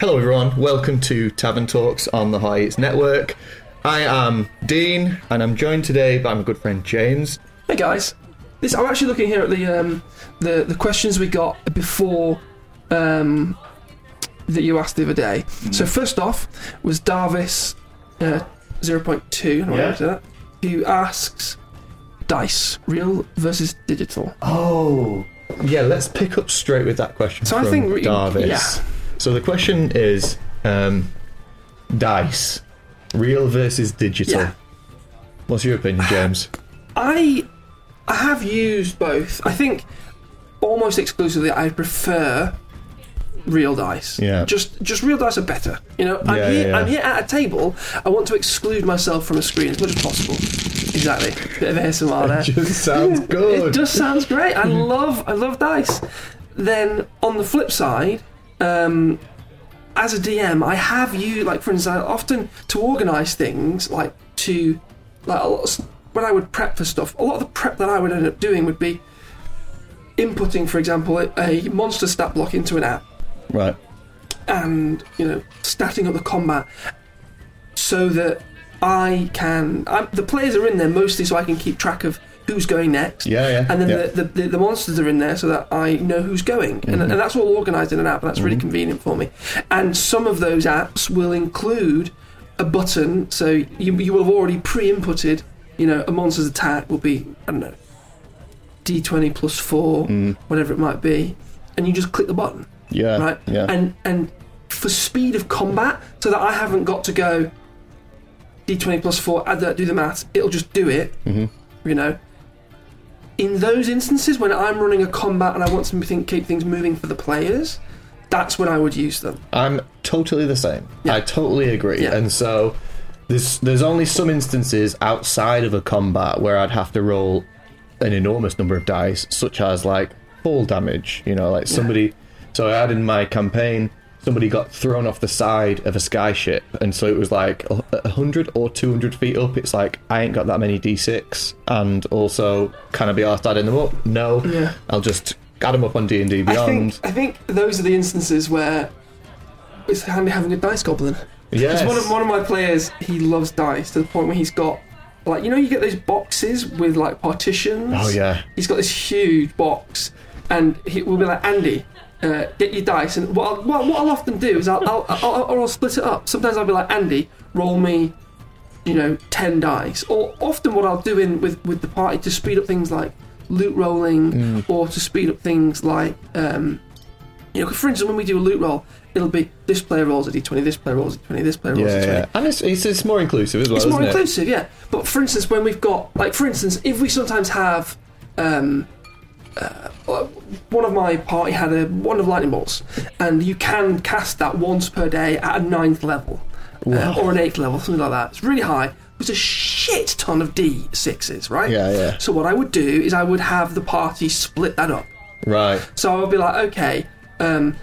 Hello, everyone. Welcome to Tavern Talks on the High Heights Network. I am Dean, and I'm joined today by my good friend James. Hey guys, this I'm actually looking here at the um, the the questions we got before um, that you asked the other day. So first off was Darvis uh, 0.2, I don't Yeah. that, who asks dice real versus digital. Oh, yeah. Let's pick up straight with that question So I from think re- Darvis. yeah. So the question is, um, dice, real versus digital. Yeah. What's your opinion, James? I I have used both. I think almost exclusively I prefer real dice. Yeah. Just just real dice are better. You know, I'm Yeah, here yeah, I'm here at a table. I want to exclude myself from a screen as much as possible. Exactly. Bit of ASMR there. Just sounds good. It just sounds great. I love I love dice. Then on the flip side, um, as a DM, I have you like for instance, I often to organise things like to like a lot of, when I would prep for stuff. A lot of the prep that I would end up doing would be inputting, for example, a, a monster stat block into an app right. and you know statting up the combat so that I can. I'm, the players are in there mostly so I can keep track of who's going next. Yeah, yeah. And then yeah. the, the, the, monsters are in there so that I know who's going. And, mm-hmm. and that's all organised in an app, and that's really mm-hmm. convenient for me. And some of those apps will include a button, so you, you will have already pre inputted, you know, a monster's attack will be, I don't know, d20 plus 4, mm-hmm. whatever it might be, and you just click the button yeah. right? Yeah. And and for speed of combat, so that I haven't got to go d20 plus four, add that, do the math, It'll just do it. Mm-hmm. You know. In those instances, when I'm running a combat and I want to think, keep things moving for the players, that's when I would use them. I'm totally the same. Yeah. I totally agree. Yeah. And so there's there's only some instances outside of a combat where I'd have to roll an enormous number of dice, such as like fall damage. You know, like somebody. So I had in my campaign somebody got thrown off the side of a skyship, and so it was like hundred or two hundred feet up. It's like I ain't got that many d6, and also can I be asked adding them up? No. Yeah. I'll just add them up on D and D Beyond. think I think those are the instances where it's handy having a dice goblin. Yes. Because one of one of my players, he loves dice to the point where he's got like you know you get those boxes with like partitions. Oh, yeah. He's got this huge box, and he will be like Andy. Uh, get your dice, and what I'll, what, what I'll often do is I'll, I'll, I'll, I'll, I'll split it up. Sometimes I'll be like Andy, roll me, you know, ten dice. Or often what I'll do in with with the party to speed up things like loot rolling, or to speed up things like um, you know, for instance, when we do a loot roll, it'll be this player rolls a d20, this player rolls a d20, this player rolls a Yeah, d20. yeah. And it's, it's, it's more inclusive as well, It's more it? inclusive, yeah. But for instance, when we've got, like, for instance, if we sometimes have, um, uh, wand of my party had a one of lightning bolts, and you can cast that once per day at a ninth level, uh, or an eighth level, something like that. It's really high. It's a shit ton of d6s, right? Yeah, yeah. So what I would do is I would have the party split that up. Right. So I would be like, okay, um,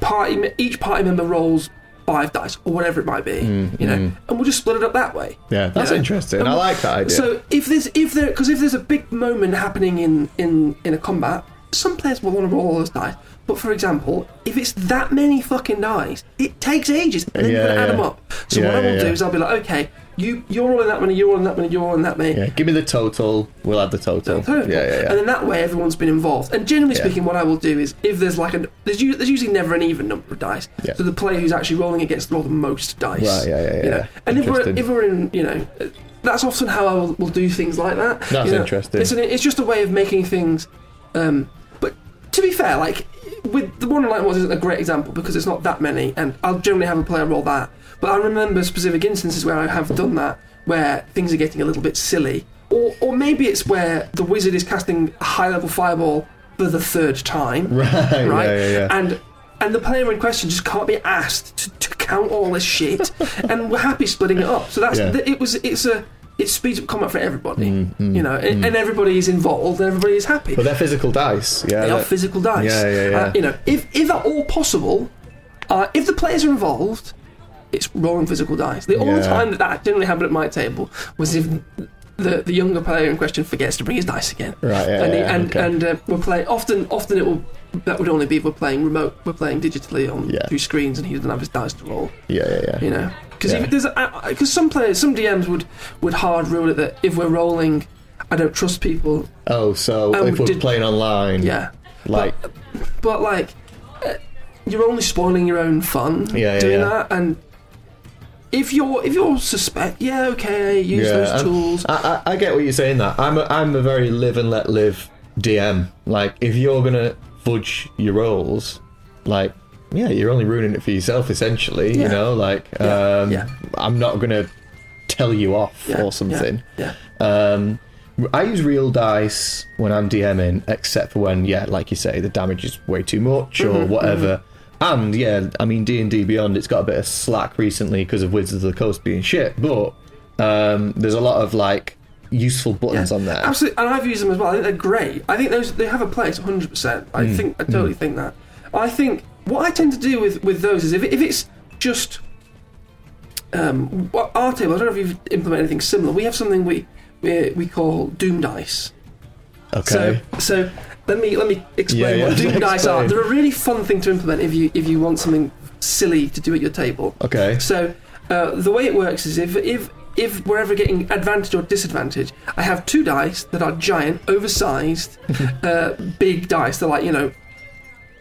party each party member rolls five dice or whatever it might be, you know, and we'll just split it up that way. Mm, Yeah, that's You know? interesting. And I like that idea. So if there's if there because if there's a big moment happening in in in a combat, some players will want to roll all those dice. But for example, if it's that many fucking dice, it takes ages, and then Yeah, you've got to add them up. So Yeah, what I will yeah, do yeah. is I'll be like, okay, you you're rolling that many, you're rolling that many, you're rolling that many. yeah, give me the total. We'll add the total. Total. Yeah, yeah, yeah. And then that way, everyone's been involved. And generally Yeah. speaking, what I will do is, if there's like a, there's, there's usually never an even number of dice. Yeah. So the player who's actually rolling it gets to roll the most dice. Right, yeah, yeah, yeah. You know? And if we're, if we're in, you know, that's often how I will, will do things like that. That's you know? interesting. It's, an, it's just a way of making things. Um, but to be fair, like with the one light ones isn't a great example because it's not that many, and I'll generally have a player roll that. But I remember specific instances where I have done that, where things are getting a little bit silly, or or maybe it's where the wizard is casting a high level fireball for the third time, Right, right? yeah, yeah, yeah. And and the player in question just can't be asked to, to count all this shit, and we're happy splitting it up. So that's it was it's a it speeds up combat for everybody, Mm, you know, and, and everybody is involved and everybody is happy. but they're physical dice. Yeah. They are physical dice. Yeah, yeah, yeah. Uh, you know, if if at all possible, uh, if the players are involved, it's rolling physical dice. The only Yeah. time that that generally happened at my table was if the the younger player in question forgets to bring his dice again. Right, yeah, and he- yeah, and okay. and uh, we're playing often. Often it will that would only be if we're playing remote. We're playing digitally on Yeah. two screens, and he doesn't have his dice to roll. yeah, yeah, yeah. You know, because Yeah. there's because some players, some DMs would would hard rule it that if we're rolling, I don't trust people. Oh, so Um, if we're did- playing online, Yeah, like but like uh, you're only spoiling your own fun Yeah, doing yeah. that and. If you're if you're suspect, yeah, okay, use Yeah, those and- tools. I, I, I get what you're saying. That I'm a, I'm a very live and let live DM. Like if you're gonna fudge your rolls, like yeah, you're only ruining it for yourself essentially. Yeah. You know, like um, yeah. I'm not gonna tell you off or something. Yeah, Um, I use real dice when I'm DMing, except for when, yeah, like you say, the damage is way too much or Mm-hmm, whatever. And yeah, I mean D and D Beyond, it's got a bit of slack recently because of Wizards of the Coast being shit, but um, there's a lot of like useful buttons Yeah, on there. Absolutely, and I've used them as well. I think they're great. I think those they have a place, 100. percent I Mm, think I totally think that. I think what I tend to do with with those is if if it's just um, our table. I don't know if you've implemented anything similar. We have something we we, we call Doom dice. Okay. So so let me let me explain Yeah, what yeah, Doom dice are. They're a really fun thing to implement if you if you want something silly to do at your table. okay. So uh, the way it works is if if if we're ever getting advantage or disadvantage, I have two dice that are giant, oversized, uh, big dice. They're like you know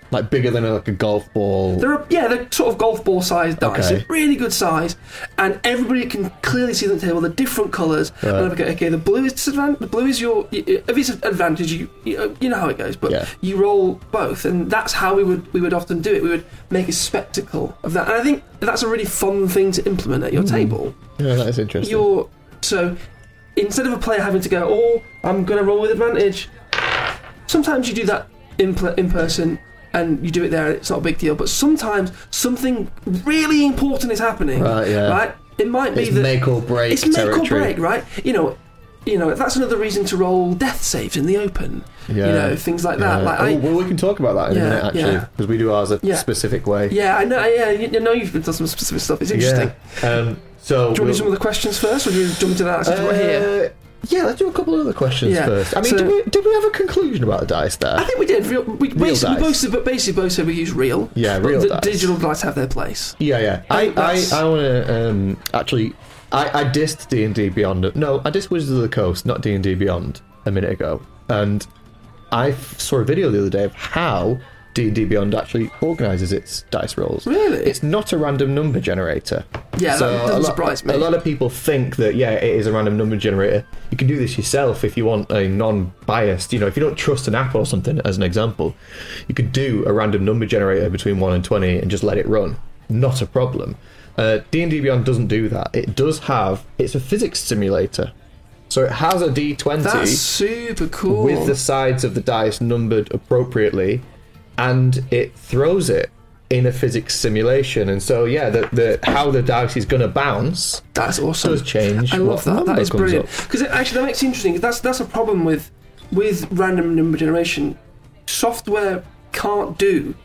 Like bigger than like a golf ball. they're a, yeah they're sort of golf ball sized dice, Okay. They're really good size, and everybody can clearly see on the table the different colours. Right. And okay, okay, the blue is disadvantage. The blue is your if it's advantage, you you, know how it goes, but Yeah. you roll both, and that's how we would we would often do it. We would make a spectacle of that, and I think that's a really fun thing to implement at your Hmm. table. yeah, that is interesting. You're so instead of a player having to go, oh, I'm going to roll with advantage. Sometimes you do that in in person and you do it there. It's not a big deal. But sometimes something really important is happening. Right, yeah. Right. It might be it's that make or break it's make territory. or break. Right. You know. You know that's another reason to roll death saves in the open. Yeah. You know things like that. Yeah. Like oh, I, well, we can talk about that in Yeah, a minute actually, because we do ours a specific way. yeah, I know. Yeah, you, you know you've done some specific stuff. It's interesting. Um, so Do you want to we'll- do some of the questions first, or do you jump into that since we're here? Yeah, let's do a couple of other questions Yeah, first. I mean, so- did, we, did we have a conclusion about the dice there? I think we did. Real, we, Real basically, dice. both, said- but basically both said we use real. Yeah, real the dice. digital dice have their place. Yeah, yeah. I I, I, I want to um, actually. I, I dissed D and D Beyond. No, I dissed Wizards of the Coast, not D and D Beyond, a minute ago, and I f- saw a video the other day of how D and D Beyond actually organises its dice rolls. Really? It's not a random number generator. Yeah, that doesn't a lot, surprise me. A lot of people think that yeah, it is a random number generator. You can do this yourself if you want a non-biased. You know, if you don't trust an app or something, as an example, you could do a random number generator between one and twenty and just let it run. Not a problem. Uh, D&D Beyond doesn't do that. It does have. It's a physics simulator, so it has a D20 That's super cool. with the sides of the dice numbered appropriately, and it throws it in a physics simulation. And so, yeah, the, the how the dice is going to bounce That's awesome. does change. I love that. That number brilliant. Because actually, that makes it interesting. That's that's a problem with with random number generation. Software can't do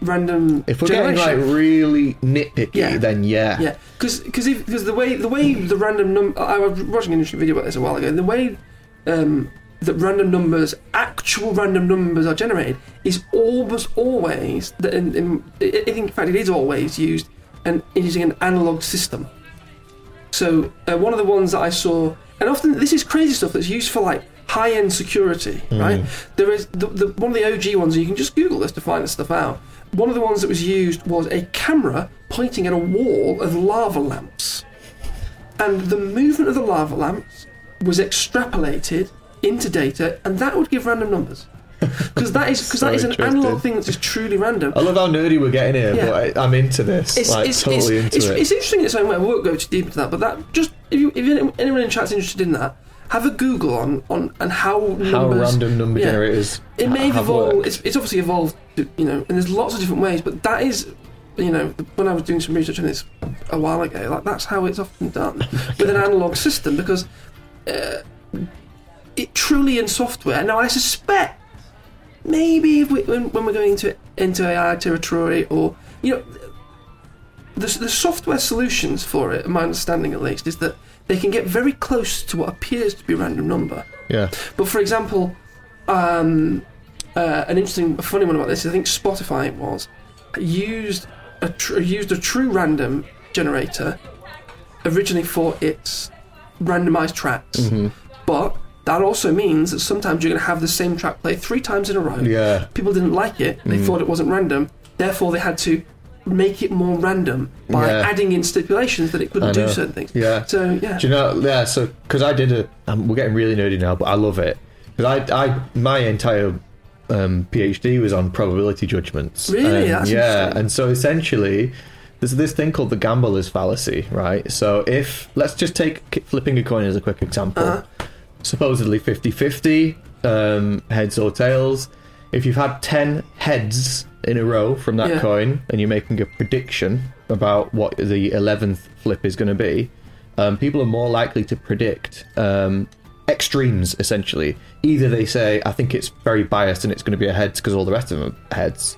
random If we're generation. getting like really nitpicky, Yeah. then yeah, Yeah, because because the way the way the random number I was watching an interesting video about this a while ago. The way um, that random numbers, actual random numbers, are generated is almost always. In, in, I I think in fact it is always used and using an analog system. So uh, one of the ones that I saw, and often this is crazy stuff that's used for like high-end security, right? There is the, the, one of the OG ones. You can just Google this to find this stuff out. One of the ones that was used was a camera pointing at a wall of lava lamps, and the movement of the lava lamps was extrapolated into data, and that would give random numbers. Because that is because So that is an analog thing that's just truly random. I love how nerdy we're getting here, Yeah. but I, I'm into this. It's, like it's, totally it's, into it's, it. it's interesting in its own way. We won't go too deep into that, but that just if you if anyone in chat's interested in that, have a Google on on and how numbers. how random number yeah. generators It may ha- have have evolved. It's, it's obviously evolved, you know, and there's lots of different ways. But that is, you know, when I was doing some research on this a while ago, like that's how it's often done with an analog system because uh, it truly in software. Now I suspect maybe if we, when, when we're going into into AI territory or you know. The, the software solutions for it, my understanding at least, is that they can get very close to what appears to be a random number. Yeah. But for example, um, uh, an interesting, a funny one about this, I think Spotify it was used a tr- used a true random generator originally for its randomized tracks, Mm-hmm. but that also means that sometimes you're going to have the same track play three times in a row. Yeah. People didn't like it; they Mm. thought it wasn't random. Therefore, they had to make it more random by Yeah. adding in stipulations that it couldn't do certain things. Yeah. So yeah, Do you know? Yeah. So because I did a, um, we're getting really nerdy now, but I love it because I, I, my entire um, PhD was on probability judgments. Really? That's yeah. And so essentially, there's this thing called the gambler's fallacy, right? So if let's just take flipping a coin as a quick example. Uh-huh. Supposedly 50-50, um, heads or tails. If you've had ten heads in a row from that Yeah. coin, and you're making a prediction about what the eleventh flip is going to be, um, people are more likely to predict um, extremes. Essentially, either they say, "I think it's very biased and it's going to be a heads because all the rest of them are heads,"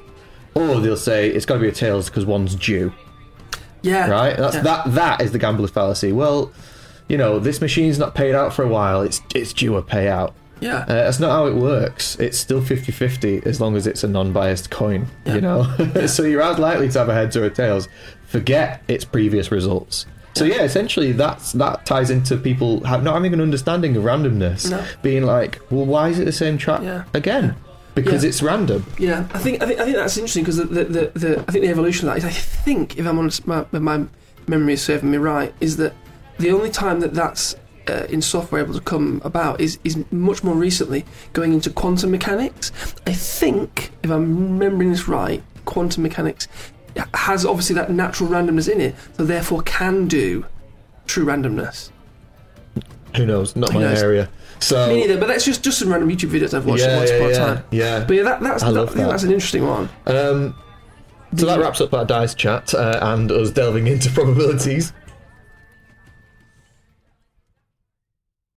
or they'll say it's got to be a tails because one's due. yeah, Right? That's yeah. that. That is the gambler's fallacy. Well, you know, this machine's not paid out for a while. It's it's due a payout. Yeah, Uh, that's not how it works. It's still 50 50 as long as it's a non biased coin, Yeah. you know? so you're as likely to have a heads or a tails. Forget its previous results. So yeah, essentially that's that ties into people have, not having an understanding of randomness, No. being like, well, why is it the same track Yeah. again? Because Yeah. it's random. Yeah, I think I think I think that's interesting because the, the, the, the I think the evolution of that is I think if I'm honest, my, my memory is serving me right, is that the only time that that's uh, in software able to come about is is much more recently going into quantum mechanics. I think if I'm remembering this right, quantum mechanics has obviously that natural randomness in it, so therefore can do true randomness. Who knows? Not Who my knows? area. So Me neither, but that's just just some random YouTube videos I've watched yeah, once yeah, upon a yeah, time. yeah. But yeah, that, that's I that, love I think that. that's an interesting one. Um, so that wraps up our dice chat uh, and us delving into probabilities.